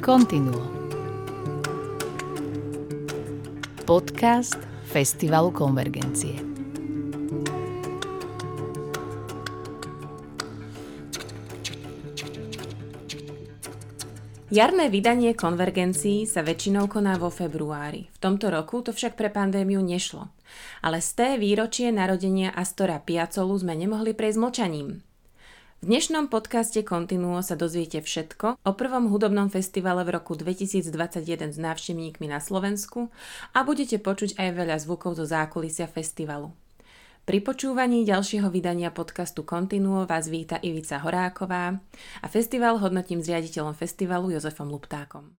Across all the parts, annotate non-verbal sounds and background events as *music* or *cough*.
Continuo. Podcast Festivalu Konvergencie. Jarné vydanie konvergencií sa väčšinou koná vo februári. V tomto roku to však pre pandémiu nešlo. Ale z té výročie narodenia Astora Piacolu sme nemohli prejsť mlčaním. V dnešnom podcaste Continuo sa dozviete všetko o prvom hudobnom festivale v roku 2021 s návštevníkmi na Slovensku a budete počuť aj veľa zvukov zo zákulisia festivalu. Pri počúvaní ďalšieho vydania podcastu Continuo vás víta Ivica Horáková a festival hodnotím s riaditeľom festivalu Jozefom Luptákom.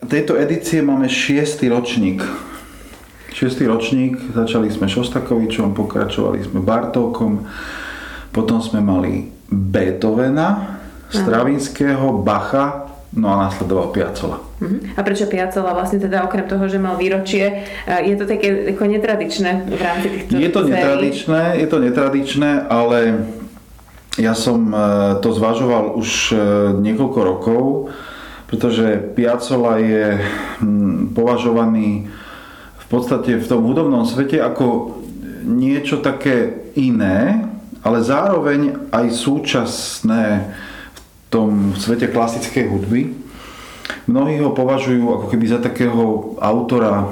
Tejto edície máme šiestý ročník. Šiestý ročník, začali sme Šostakovičom, pokračovali sme Bartókom, potom sme mali Beethovena, Stravinského, Bacha, no a následoval Piacola. Uh-huh. A prečo Piacola vlastne teda okrem toho, že mal výročie, je to také ako netradičné v rámci týchto Je to sérií? netradičné, je to netradičné, ale ja som e, to zvažoval už e, niekoľko rokov, pretože Piacola je hm, považovaný v podstate v tom hudobnom svete ako niečo také iné, ale zároveň aj súčasné tom svete klasickej hudby. Mnohí ho považujú ako keby za takého autora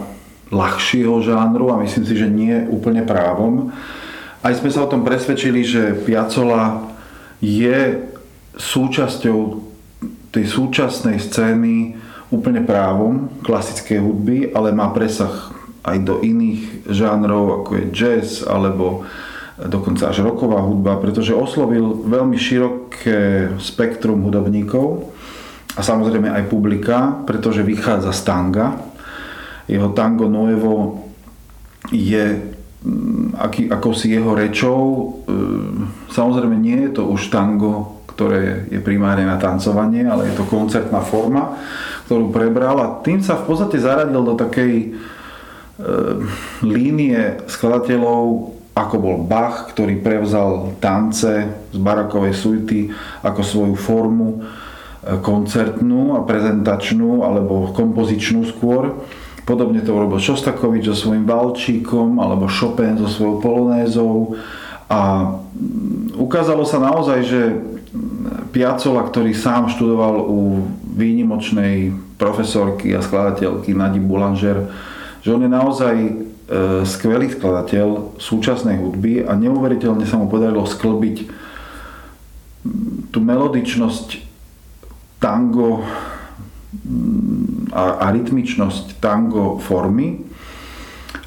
ľahšieho žánru a myslím si, že nie úplne právom. Aj sme sa o tom presvedčili, že Piazzolla je súčasťou tej súčasnej scény úplne právom klasickej hudby, ale má presah aj do iných žánrov, ako je jazz alebo dokonca až roková hudba, pretože oslovil veľmi široké spektrum hudobníkov a samozrejme aj publika, pretože vychádza z tanga. Jeho tango Nuevo je mm, aký, akousi jeho rečou. Ehm, samozrejme nie je to už tango, ktoré je primárne na tancovanie, ale je to koncertná forma, ktorú prebral a tým sa v podstate zaradil do takej ehm, línie skladateľov ako bol Bach, ktorý prevzal tance z barakovej suity ako svoju formu e, koncertnú a prezentačnú alebo kompozičnú skôr. Podobne to urobil Šostakovič so svojím Valčíkom alebo Chopin so svojou polonézou a mm, ukázalo sa naozaj, že Piacola, ktorý sám študoval u výnimočnej profesorky a skladateľky Nadi Boulanger, že on je naozaj skvelý skladateľ súčasnej hudby a neuveriteľne sa mu podarilo sklbiť tú melodičnosť tango a, a rytmičnosť tango formy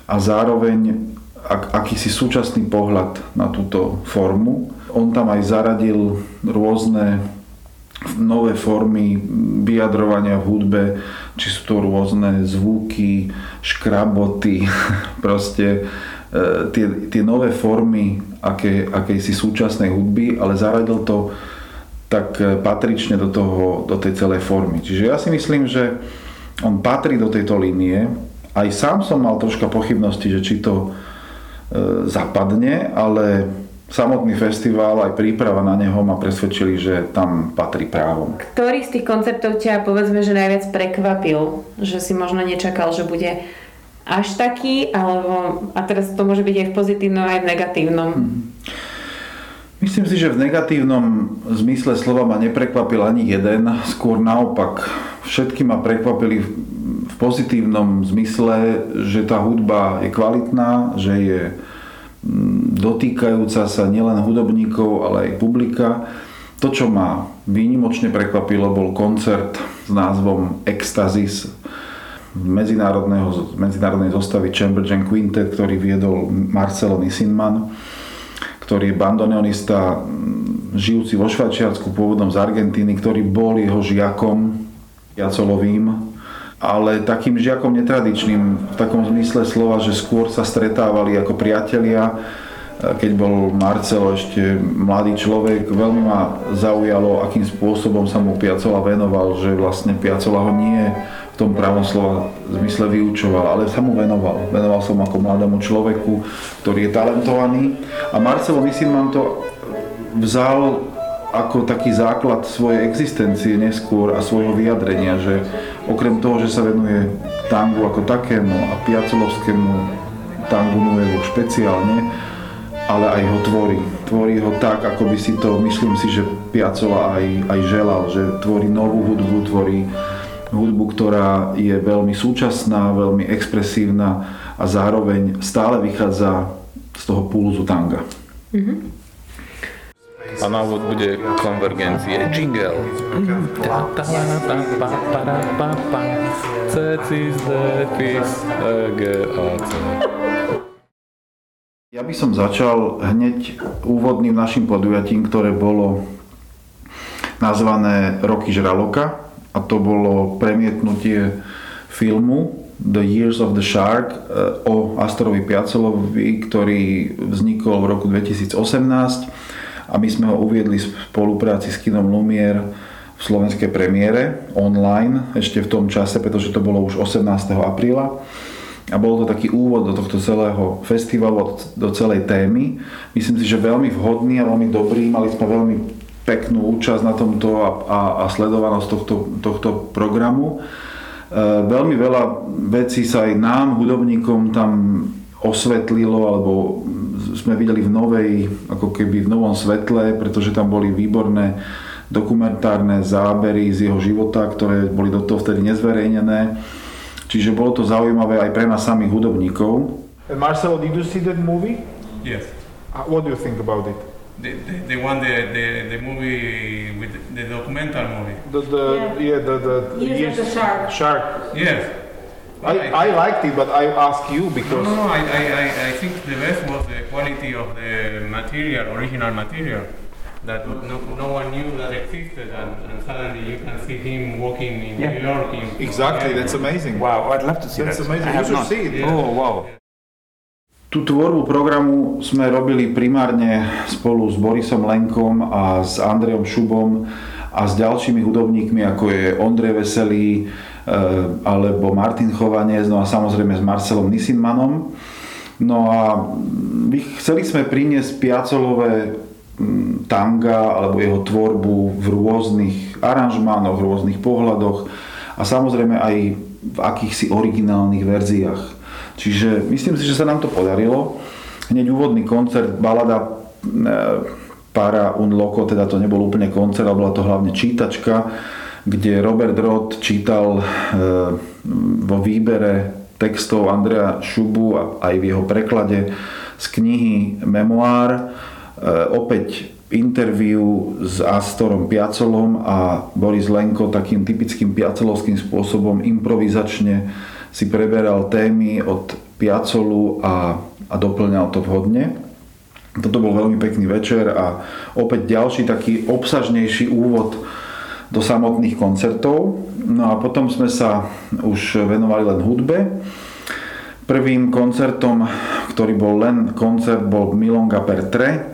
a zároveň ak, akýsi súčasný pohľad na túto formu. On tam aj zaradil rôzne nové formy vyjadrovania v hudbe, či sú to rôzne zvuky, škraboty, *laughs* proste e, tie, tie nové formy aké, akejsi súčasnej hudby, ale zaradil to tak e, patrične do, toho, do tej celej formy. Čiže ja si myslím, že on patrí do tejto línie. Aj sám som mal troška pochybnosti, že či to e, zapadne, ale samotný festival, aj príprava na neho ma presvedčili, že tam patrí právom. Ktorý z tých konceptov ťa povedzme, že najviac prekvapil? Že si možno nečakal, že bude až taký, alebo a teraz to môže byť aj v pozitívnom, aj v negatívnom. Hmm. Myslím si, že v negatívnom zmysle slova ma neprekvapil ani jeden, skôr naopak. Všetky ma prekvapili v pozitívnom zmysle, že tá hudba je kvalitná, že je dotýkajúca sa nielen hudobníkov, ale aj publika. To, čo ma výnimočne prekvapilo, bol koncert s názvom Ecstasis medzinárodného, medzinárodnej zostavy Chamber Jam Quintet, ktorý viedol Marcelo Nissinman, ktorý je bandoneonista žijúci vo Švajčiarsku, pôvodom z Argentíny, ktorý bol jeho žiakom Jacolovým ale takým žiakom netradičným v takom zmysle slova, že skôr sa stretávali ako priatelia. Keď bol Marcelo ešte mladý človek, veľmi ma zaujalo, akým spôsobom sa mu Piacola venoval, že vlastne Piacola ho nie v tom pravom slova zmysle vyučoval, ale sa mu venoval. Venoval som ako mladému človeku, ktorý je talentovaný. A Marcelo Nissinman to vzal ako taký základ svojej existencie neskôr a svojho vyjadrenia, že okrem toho, že sa venuje tangu ako takému a piacolovskému tangu nuevo špeciálne, ale aj ho tvorí. Tvorí ho tak, ako by si to, myslím si, že Piacola aj, aj želal, že tvorí novú hudbu, tvorí hudbu, ktorá je veľmi súčasná, veľmi expresívna a zároveň stále vychádza z toho pulzu tanga. Mm-hmm. A na úvod bude konvergencie. Jingle. Ja by som začal hneď úvodným našim podujatím, ktoré bolo nazvané Roky žraloka a to bolo premietnutie filmu The Years of the Shark eh, o Astorovi Piacelovi, ktorý vznikol v roku 2018 a my sme ho uviedli v spolupráci s kinom Lumier v slovenskej premiére online ešte v tom čase, pretože to bolo už 18. apríla a bol to taký úvod do tohto celého festivalu, do celej témy. Myslím si, že veľmi vhodný a veľmi dobrý. Mali sme veľmi peknú účasť na tomto a, a, a sledovanosť tohto, tohto programu. E, veľmi veľa vecí sa aj nám, hudobníkom, tam osvetlilo, alebo sme videli v novej, ako keby v novom svetle, pretože tam boli výborné dokumentárne zábery z jeho života, ktoré boli do toho vtedy nezverejnené. Čiže bolo to zaujímavé aj pre nás samých hudobníkov. And Marcelo, did you see that movie? Yes. Uh, what do you think about it? The, the, the one, the, the, the movie with the, the documental movie. The, the yeah. the the Years of the Shark. Shark. Yes. I, I liked it, but I ask you because. No, no, I, I, I think the best was the quality of the material, original material, that no, no one knew that existed, and, and suddenly you can see him walking in Yeah. New York. In, Exactly, that's amazing. Wow, I'd love to see That's that. amazing. I You have should not. see it. Oh, wow. Tú tvorbu programu sme robili primárne spolu s Borisom Lenkom a s Andrejom Šubom a s ďalšími hudobníkmi, ako je Ondrej Veselý alebo Martin Chovanec, no a samozrejme s Marcelom Nisinmanom. No a my chceli sme priniesť Piacolové mm, tanga alebo jeho tvorbu v rôznych aranžmánoch, v rôznych pohľadoch a samozrejme aj v akýchsi originálnych verziách. Čiže myslím si, že sa nám to podarilo. Hneď úvodný koncert, balada e, Para un loco, teda to nebol úplne koncert, ale bola to hlavne čítačka, kde Robert Roth čítal e, vo výbere textov Andrea Šubu a aj v jeho preklade z knihy Memoár e, opäť interviu s Astorom Piacolom a Boris Lenko takým typickým piacolovským spôsobom improvizačne si preberal témy od Piacolu a, a doplňal to vhodne. Toto bol veľmi pekný večer a opäť ďalší taký obsažnejší úvod do samotných koncertov. No a potom sme sa už venovali len hudbe. Prvým koncertom, ktorý bol len koncert, bol Milonga per tre,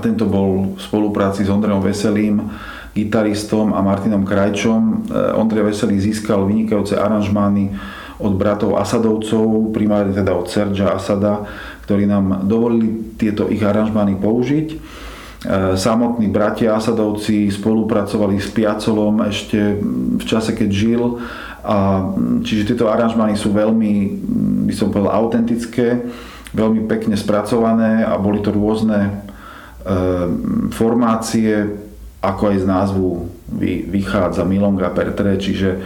tento bol v spolupráci s Ondrejom Veselým, gitaristom a Martinom Krajčom. E, Ondrej Veselý získal vynikajúce aranžmány od bratov Asadovcov, primárne teda od Sergia Asada, ktorí nám dovolili tieto ich aranžmány použiť. E, samotní bratia Asadovci spolupracovali s Piacolom ešte v čase, keď žil a čiže tieto aranžmány sú veľmi, by som povedal, autentické, veľmi pekne spracované a boli to rôzne formácie, ako aj z názvu vychádza Milonga per tre, čiže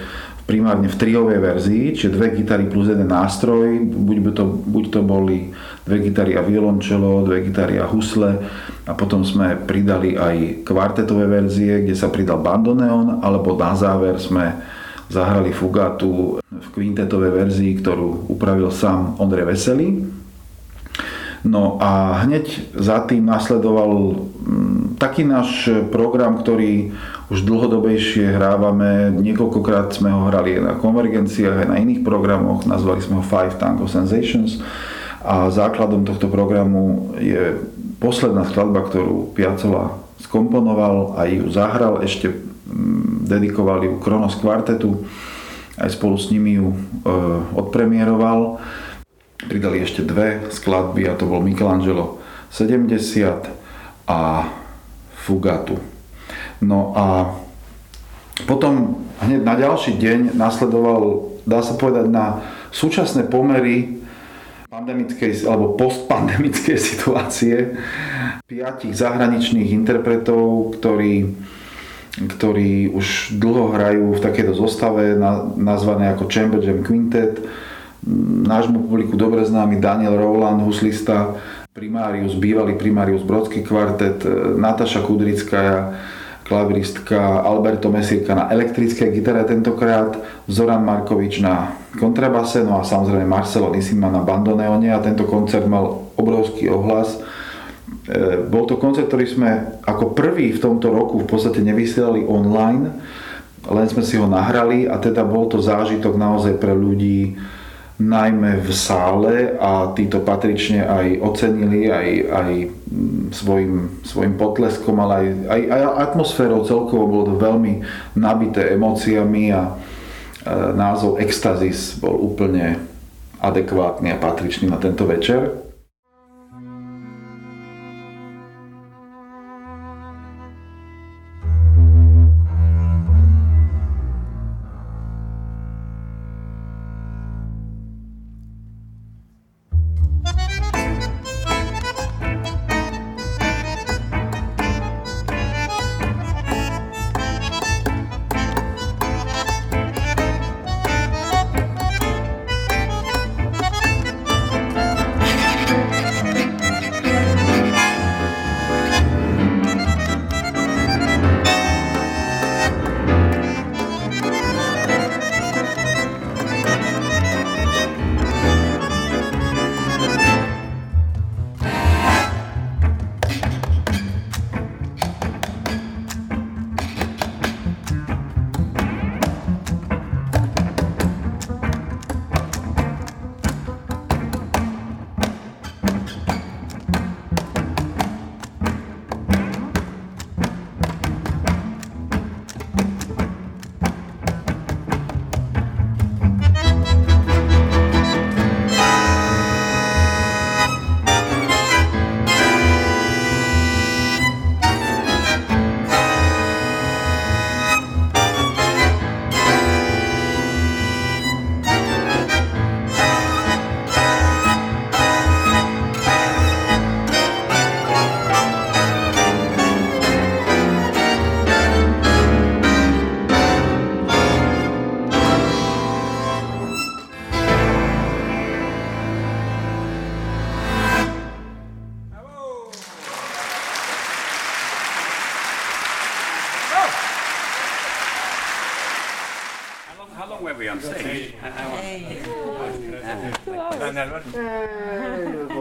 primárne v triovej verzii, čiže dve gitary plus jeden nástroj, buď, by to, buď to boli dve gitary a violončelo, dve gitary a husle a potom sme pridali aj kvartetové verzie, kde sa pridal bandoneon, alebo na záver sme zahrali Fugatu v kvintetovej verzii, ktorú upravil sám Ondrej Veselý. No a hneď za tým nasledoval mm, taký náš program, ktorý už dlhodobejšie hrávame. Niekoľkokrát sme ho hrali aj na konvergenciách, aj na iných programoch. Nazvali sme ho Five Tango Sensations. A základom tohto programu je posledná skladba, ktorú Piacola skomponoval a ju zahral ešte dedikovali ju Kronos kvartetu, aj spolu s nimi ju e, odpremieroval. Pridali ešte dve skladby a to bol Michelangelo 70 a Fugatu. No a potom hneď na ďalší deň nasledoval, dá sa povedať, na súčasné pomery pandemickej alebo postpandemickej *laughs* situácie piatich zahraničných interpretov, ktorí ktorí už dlho hrajú v takejto zostave nazvané ako Chamber Jam Quintet. Nášmu publiku dobre známy Daniel Rowland, huslista, primárius, bývalý primárius Brodský kvartet, Nataša Kudrická, klaviristka, Alberto Mesírka na elektrické gitare tentokrát, Zoran Markovič na kontrabase, no a samozrejme Marcelo Nisima na bandoneone a tento koncert mal obrovský ohlas. E, bol to koncert, ktorý sme ako prvý v tomto roku v podstate nevysielali online, len sme si ho nahrali a teda bol to zážitok naozaj pre ľudí najmä v sále a títo patrične aj ocenili aj, aj svojim, svojim potleskom, ale aj, aj, aj atmosférou celkovo bolo to veľmi nabité emóciami a e, názov Extazis bol úplne adekvátny a patričný na tento večer.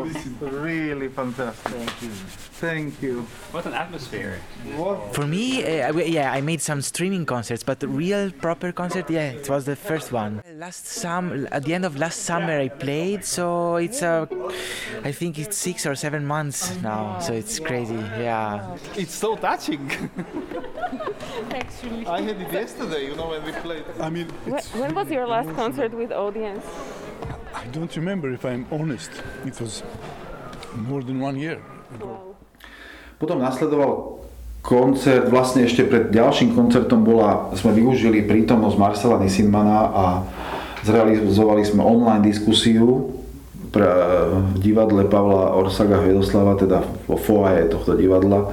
This is really fantastic. Thank you. Thank you. What an atmosphere. For me, uh, yeah, I made some streaming concerts, but the real proper concert, yeah, it was the first one. Last sum, at the end of last summer, I played, so it's uh, I think it's six or seven months now, so it's crazy. Yeah. It's so touching. *laughs* Actually. I had it yesterday, you know, when we played. I mean, Wh- When was your last concert with audience? I don't remember if I'm honest. It was more than one year. Potom nasledoval koncert, vlastne ešte pred ďalším koncertom bola, sme využili prítomnosť Marcela Nissimana a zrealizovali sme online diskusiu pre, v divadle Pavla Orsaga Hvedoslava, teda vo foaje tohto divadla,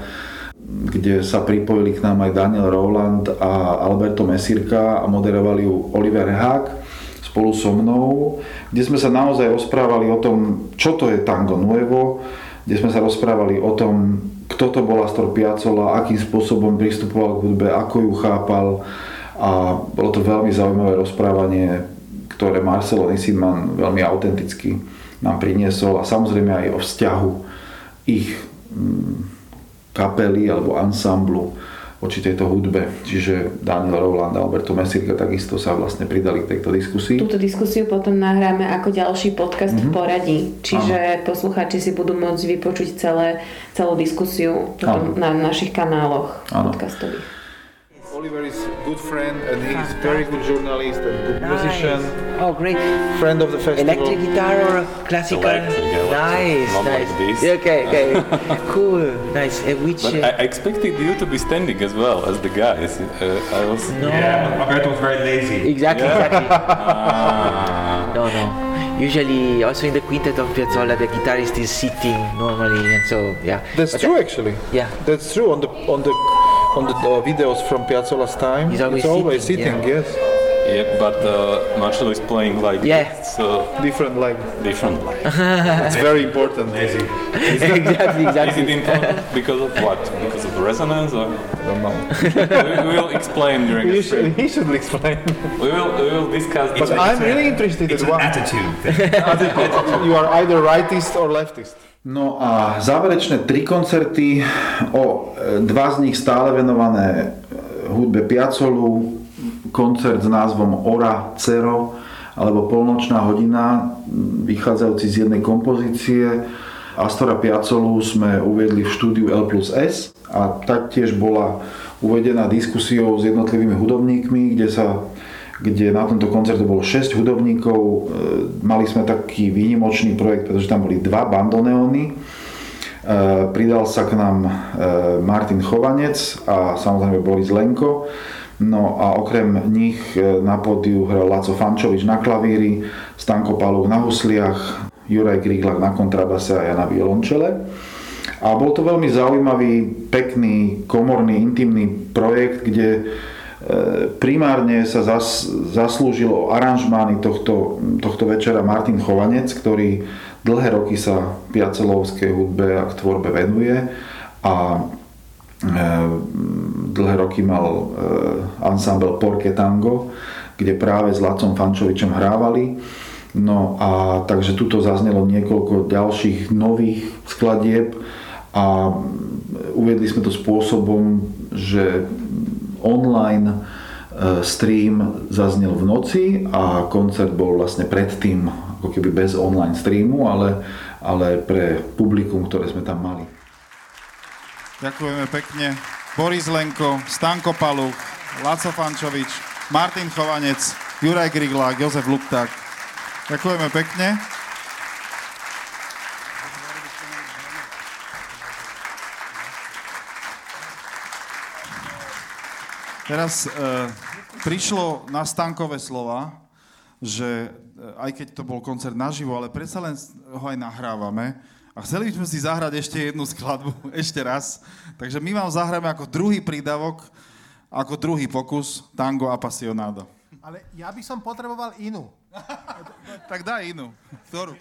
kde sa pripojili k nám aj Daniel Rowland a Alberto Mesirka a moderovali ju Oliver Hák spolu so mnou, kde sme sa naozaj rozprávali o tom, čo to je tango nuevo, kde sme sa rozprávali o tom, kto to bol Astor Piazzolla, akým spôsobom pristupoval k hudbe, ako ju chápal. A bolo to veľmi zaujímavé rozprávanie, ktoré Marcelo Nissinman veľmi autenticky nám priniesol a samozrejme aj o vzťahu ich mm, kapely alebo ansamblu voči tejto hudbe. Čiže Daniel Rowland a Alberto Mesirka takisto sa vlastne pridali k tejto diskusii. Túto diskusiu potom nahráme ako ďalší podcast Mhm. v poradí, čiže poslucháči si budú môcť vypočuť celé, celú diskusiu na našich kanáloch Áno. podcastových. Oliver is good friend and he is very good journalist and good musician. Oh, great. Friend of the festival. Electric guitar or classical? Electric, yeah, Nice, not nice. like this. Yeah, Okay, okay. *laughs* cool, nice. Uh, which? But uh, I I expected you to be standing as well as the guys. Uh, I was. no. Roberto was very lazy. Exactly, Yeah. exactly. *laughs* Ah. No, no. Usually, also in the quintet of Piazzolla, the guitarist is sitting normally, and so yeah. That's But, true uh, actually. Yeah. That's true on the on the on the uh, videos from Piazzolla's time. He's always it's always sitting, sitting, yeah. yes. Yeah, but uh, Marshall is playing like Yeah. this, so Different line. different. Like. *laughs* it's very important. *laughs* exactly, Is exactly. it important because of what? Because of the resonance, or I don't know. *laughs* we will explain during the You should, he should explain. We will we will discuss. But the- I'm really interested It's in an what attitude you are either rightist or leftist. No a záverečné tri koncerty, o, dva z nich stále venované hudbe Piazzolu, koncert s názvom Ora Cero, alebo Polnočná hodina, vychádzajúci z jednej kompozície. Astora Piazzolu sme uviedli v štúdiu L plus S a taktiež bola uvedená diskusiou s jednotlivými hudobníkmi, kde sa kde na tomto koncerte bolo 6 hudobníkov. E, Mali sme taký výnimočný projekt, pretože tam boli dva bandoneóny. E, Pridal sa k nám e, Martin Chovanec a samozrejme Boris Lenko. No a okrem nich e, na pódiu hral Laco Fančovič na klavíri, Stanko Paluk na husliach, Juraj Griglak na kontrabase a ja na violončele. A bol to veľmi zaujímavý, pekný, komorný, intimný projekt, kde e, primárne sa zas, zaslúžil aranžmány tohto, tohto večera Martin Chovanec, ktorý dlhé roky sa piacelovskej hudbe a k tvorbe venuje a dlhé roky mal e, ensemble Porke Tango, kde práve s Lacom Fančovičom hrávali. No a takže tuto zaznelo niekoľko ďalších nových skladieb a uviedli sme to spôsobom, že online e, stream zaznel v noci a koncert bol vlastne predtým ako keby bez online streamu, ale, ale pre publikum, ktoré sme tam mali. Ďakujeme pekne. Boris Lenko, Stanko Paluch, Laco Fančovič, Martin Chovanec, Juraj Griglák, Jozef Lupták. Ďakujeme pekne. Teraz e, prišlo na Stankové slova, že e, aj keď to bol koncert naživo, ale predsa len ho aj nahrávame. A chceli by sme si zahrať ešte jednu skladbu, *laughs* ešte raz. Takže my vám zahráme ako druhý prídavok, ako druhý pokus Tango Apasionado. Ale ja by som potreboval inú. Tak daj inú. Ktorú? *laughs*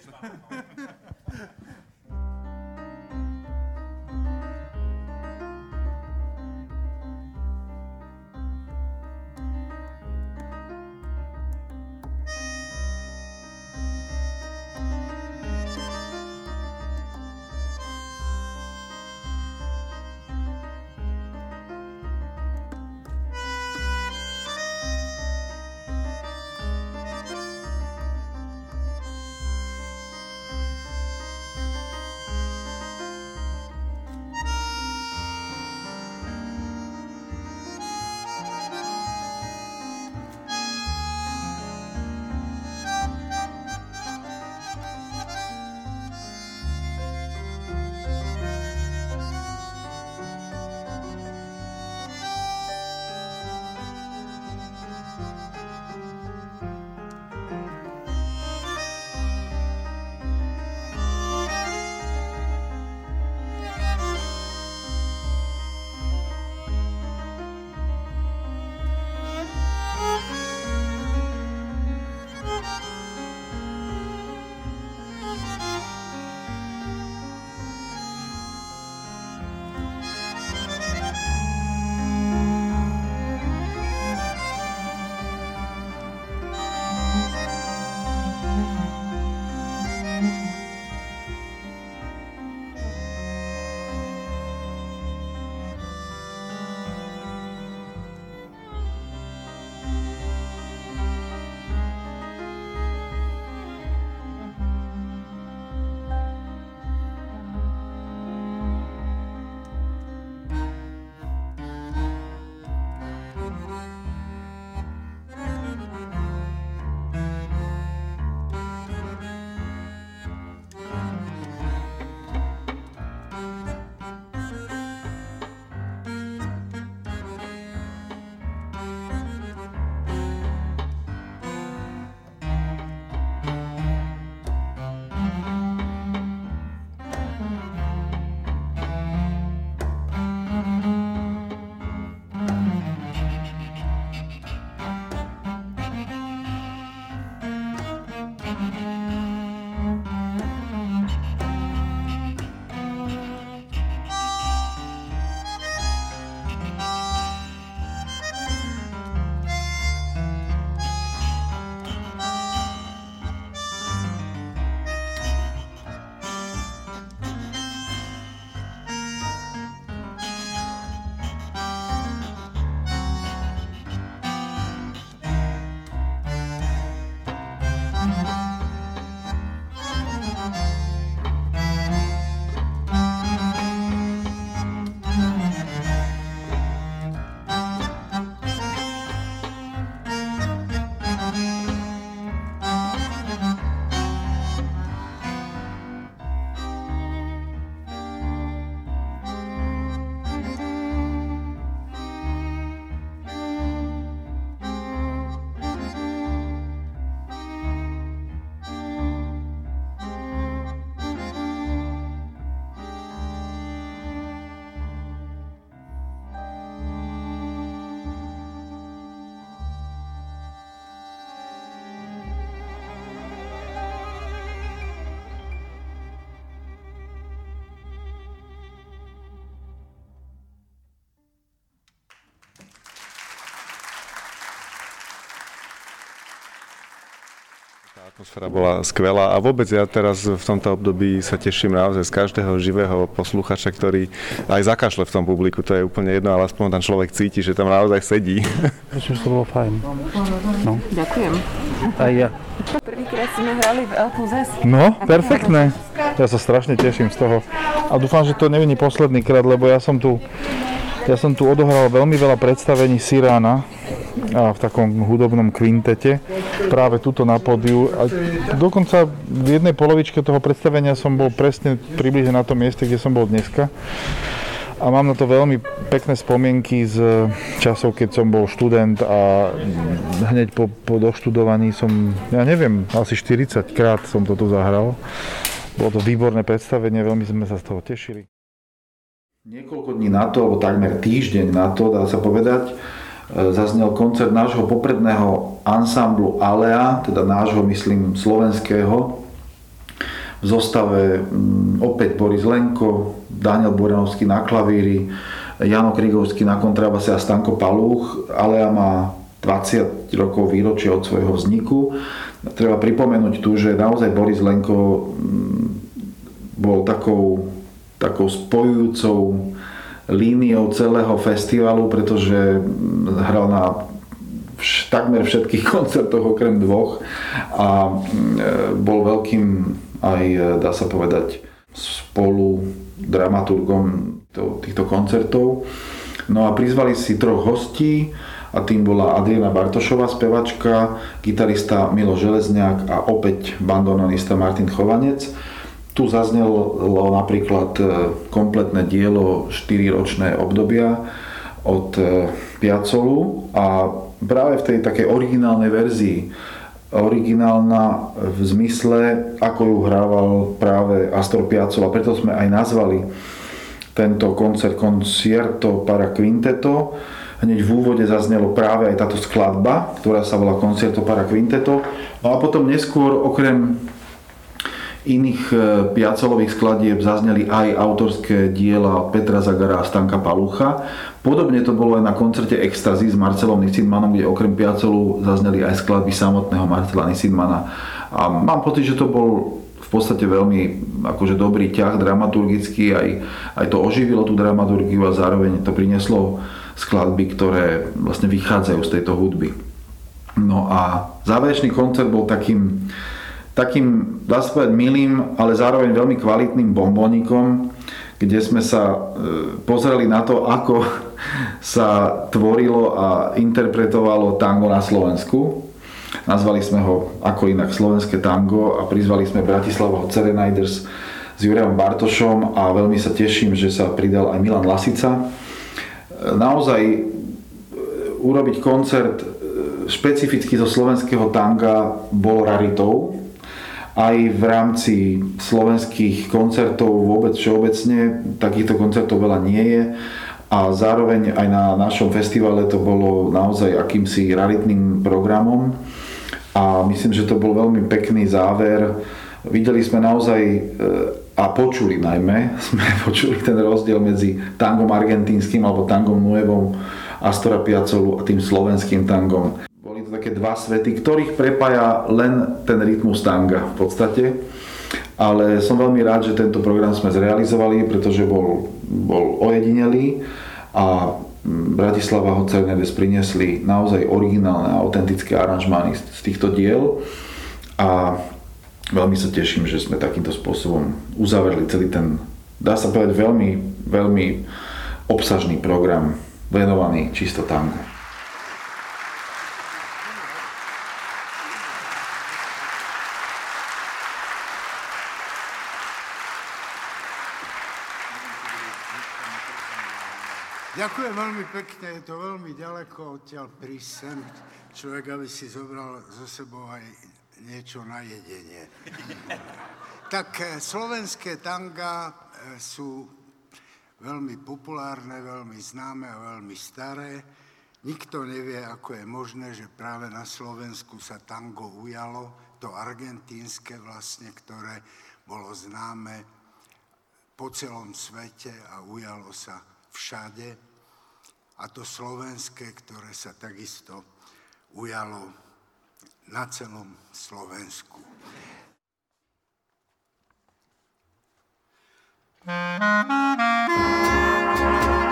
Atmosféra bola skvelá a vôbec ja teraz v tomto období sa teším naozaj z každého živého posluchača, ktorý aj zakašle v tom publiku, to je úplne jedno, ale aspoň tam človek cíti, že tam naozaj sedí. Myslím, že to bolo fajn. No. Ďakujem. Aj ja. Prvýkrát sme hrali v L plus S. No, perfektné. Ja sa strašne teším z toho. A dúfam, že to není posledný krát, lebo ja som tu, ja som tu odohral veľmi veľa predstavení Sirána a v takom hudobnom kvintete práve tuto na pódiu. A dokonca v jednej polovičke toho predstavenia som bol presne približne na tom mieste, kde som bol dneska. A mám na to veľmi pekné spomienky z časov, keď som bol študent a hneď po, po doštudovaní som, ja neviem, asi 40 krát som to tu zahral. Bolo to výborné predstavenie, veľmi sme sa z toho tešili. Niekoľko dní na to, alebo takmer týždeň na to, dá sa povedať, zaznel koncert nášho popredného ansamblu Alea, teda nášho, myslím, slovenského, v zostave mm, opäť Boris Lenko, Daniel Boranovský na klavíri, Jano Krigovský na kontrabase a Stanko Palúch. Alea má 20 rokov výročie od svojho vzniku. Treba pripomenúť tu, že naozaj Boris Lenko mm, bol takou, takou spojujúcou líniou celého festivalu, pretože hral na vš- takmer všetkých *laughs* koncertoch okrem dvoch a mm, bol veľkým aj, dá sa povedať, spolu dramaturgom týchto koncertov. No a prizvali si troch hostí a tým bola Adriana Bartošová, spevačka, gitarista Milo Železňák a opäť bandononista Martin Chovanec. Tu zaznelo napríklad e, kompletné dielo 4-ročné obdobia od e, Piacolu a práve v tej takej originálnej verzii originálna v zmysle, ako ju hrával práve Astor Piazzolla. Preto sme aj nazvali tento koncert Concierto para Quinteto. Hneď v úvode zaznelo práve aj táto skladba, ktorá sa volá Concierto para Quinteto. No a potom neskôr, okrem iných e, piacolových skladieb zazneli aj autorské diela Petra Zagara a Stanka Palucha. Podobne to bolo aj na koncerte Ecstasy s Marcelom Nisidmanom, kde okrem piacolu zazneli aj skladby samotného Marcela Nisidmana. A mám pocit, že to bol v podstate veľmi akože dobrý ťah dramaturgický, aj, aj to oživilo tú dramaturgiu a zároveň to prinieslo skladby, ktoré vlastne vychádzajú z tejto hudby. No a záverečný koncert bol takým takým, dá sa povedať, milým, ale zároveň veľmi kvalitným bombonikom, kde sme sa e, pozreli na to, ako *laughs* sa tvorilo a interpretovalo tango na Slovensku. Nazvali sme ho ako inak slovenské tango a prizvali sme Bratislava Sereniders s Jurajom Bartošom a veľmi sa teším, že sa pridal aj Milan Lasica. E, naozaj e, urobiť koncert špecificky zo slovenského tanga bol raritou, aj v rámci slovenských koncertov vôbec všeobecne. Takýchto koncertov veľa nie je a zároveň aj na našom festivale to bolo naozaj akýmsi raritným programom a myslím, že to bol veľmi pekný záver. Videli sme naozaj e, a počuli najmä, *laughs* sme počuli ten rozdiel medzi tangom argentínskym alebo tangom nuevom Astora Piacolu a tým slovenským tangom také dva svety, ktorých prepája len ten rytmus tanga v podstate. Ale som veľmi rád, že tento program sme zrealizovali, pretože bol, bol ojedinelý a Bratislava Hocernedes priniesli naozaj originálne a autentické aranžmány z týchto diel a veľmi sa teším, že sme takýmto spôsobom uzavreli celý ten, dá sa povedať, veľmi, veľmi obsažný program venovaný čisto tangu. Ďakujem veľmi pekne, je to veľmi ďaleko odtiaľ prísť. Človek, aby si zobral zo sebou aj niečo na jedenie. tak eh, slovenské tanga eh, sú veľmi populárne, veľmi známe a veľmi staré. Nikto nevie, ako je možné, že práve na Slovensku sa tango ujalo, to argentínske vlastne, ktoré bolo známe po celom svete a ujalo sa všade a to slovenské, ktoré sa takisto ujalo na celom Slovensku. Skôr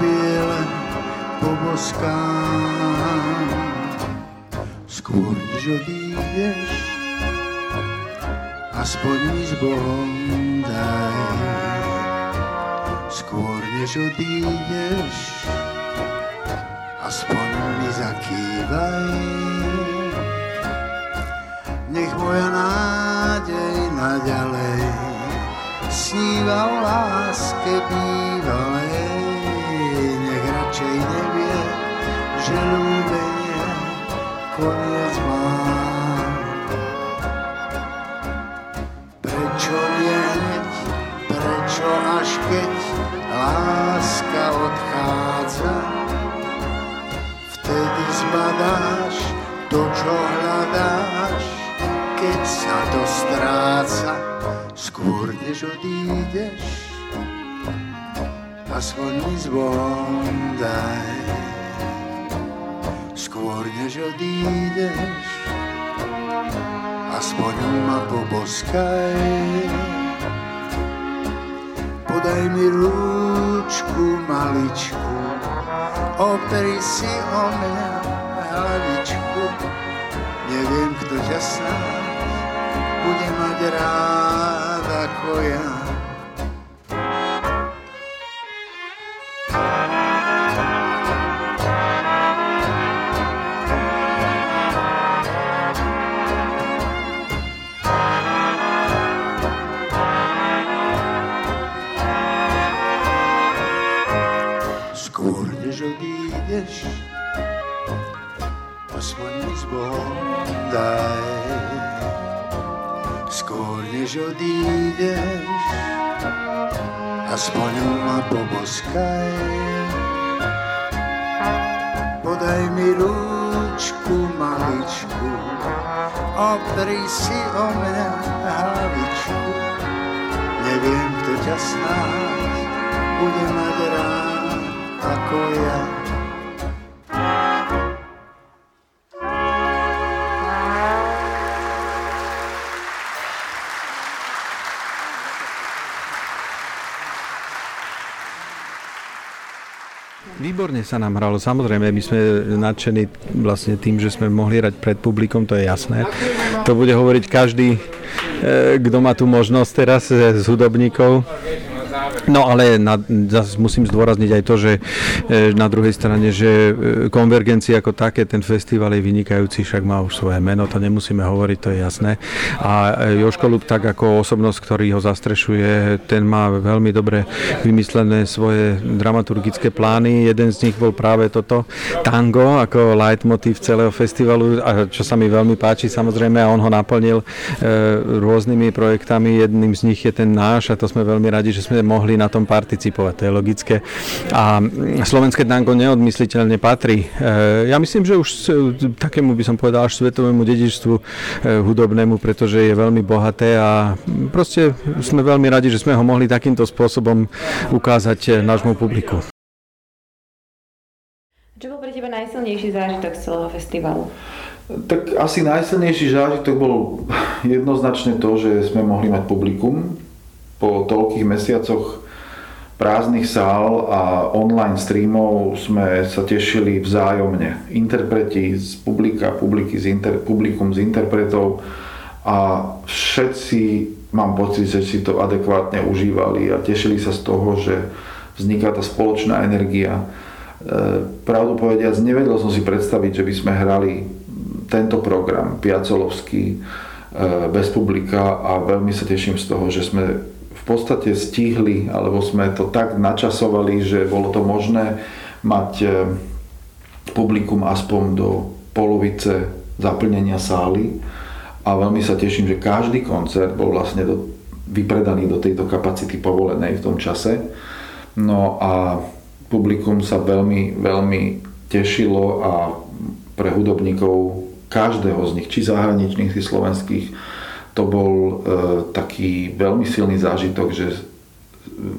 biele poboskám. Skôr než odídeš, aspoň mi s Bohom daj. Skôr než odídeš, aspoň mi zakývaj. Nech moja nádej naďalej sníva o láske bývalej. Že ľúbenie koniec má. Prečo nie hneď, prečo až keď láska odchádza, vtedy zbadáš to, čo hľadáš, keď sa to stráca, skôr než odídeš, aspoň mi Bohom daj. Skôr než odídeš, aspoň ma poboskaj. Podaj mi rúčku maličku, opri si o mňa hlavičku. Neviem, kto ťa snáď bude mať rád ako ja. Odídeš, aspoň mi s Bohom daj. Skôr než odídeš, aspoň ma poboskaj. Podaj mi rúčku maličku, opri si o mňa hlavičku. Neviem, kto ťa snáď bude mať rád ako ja. Výborne sa nám hralo. Samozrejme, my sme nadšení vlastne tým, že sme mohli hrať pred publikom, to je jasné. To bude hovoriť každý, eh, kto má tu možnosť teraz eh, z hudobníkov. No ale na, zase musím zdôrazniť aj to, že e, na druhej strane, že e, konvergencia ako také, ten festival je vynikajúci, však má už svoje meno, to nemusíme hovoriť, to je jasné. A e, Joško Lub, tak ako osobnosť, ktorý ho zastrešuje, ten má veľmi dobre vymyslené svoje dramaturgické plány. Jeden z nich bol práve toto tango ako leitmotiv celého festivalu, a čo sa mi veľmi páči samozrejme, a on ho naplnil rôznymi projektami. Jedným z nich je ten náš a to sme veľmi radi, že sme mohli na tom participovať, to je logické. A slovenské tango neodmysliteľne patrí. Ja myslím, že už takému by som povedal až svetovému dedičstvu hudobnému, pretože je veľmi bohaté a proste sme veľmi radi, že sme ho mohli takýmto spôsobom ukázať nášmu publiku. Čo bol pre teba najsilnejší zážitok z celého festivalu? Tak asi najsilnejší zážitok bol jednoznačne to, že sme mohli mať publikum po toľkých mesiacoch prázdnych sál a online streamov sme sa tešili vzájomne. Interpreti z publika, publiky z inter, publikum z interpretov a všetci, mám pocit, že si to adekvátne užívali a tešili sa z toho, že vzniká tá spoločná energia. E, pravdu povediac, nevedel som si predstaviť, že by sme hrali tento program, Piacolovský, bez publika a veľmi sa teším z toho, že sme podstate stihli, alebo sme to tak načasovali, že bolo to možné mať e, publikum aspoň do polovice zaplnenia sály a veľmi sa teším, že každý koncert bol vlastne do, vypredaný do tejto kapacity povolenej v tom čase. No a publikum sa veľmi, veľmi tešilo a pre hudobníkov každého z nich, či zahraničných, či slovenských, to bol e, taký veľmi silný zážitok, že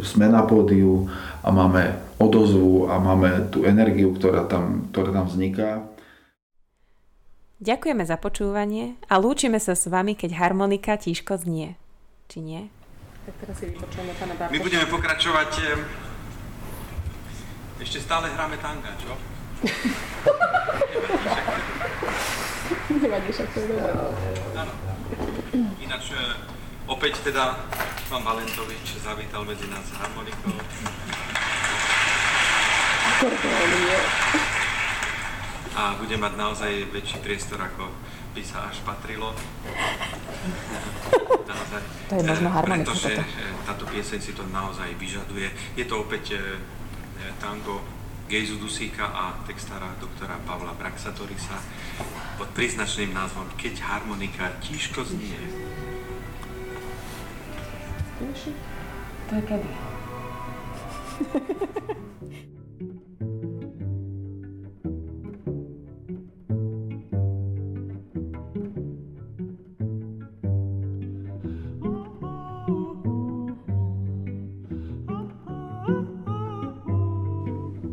sme na pódiu a máme odozvu a máme tú energiu, ktorá tam, ktorá tam vzniká. Ďakujeme za počúvanie a lúčime sa s vami, keď harmonika tížko znie. Či nie? Tak teraz si vypočujeme pána Bartoša. My budeme pokračovať... Ešte stále hráme tanga, čo? *laughs* Nevadí, však to je dobré. Ináč opäť teda pán Valentovič zavítal medzi nás s harmonikou. A bude mať naozaj väčší priestor, ako by sa až patrilo. Naozaj, To je možno harmonika Pretože eh, táto pieseň si to naozaj vyžaduje. Je to opäť tango Gejzu Dusíka a textára doktora Pavla Braxatorisa pod príznačným názvom Keď harmonika tížko znie. To je kedy? *laughs*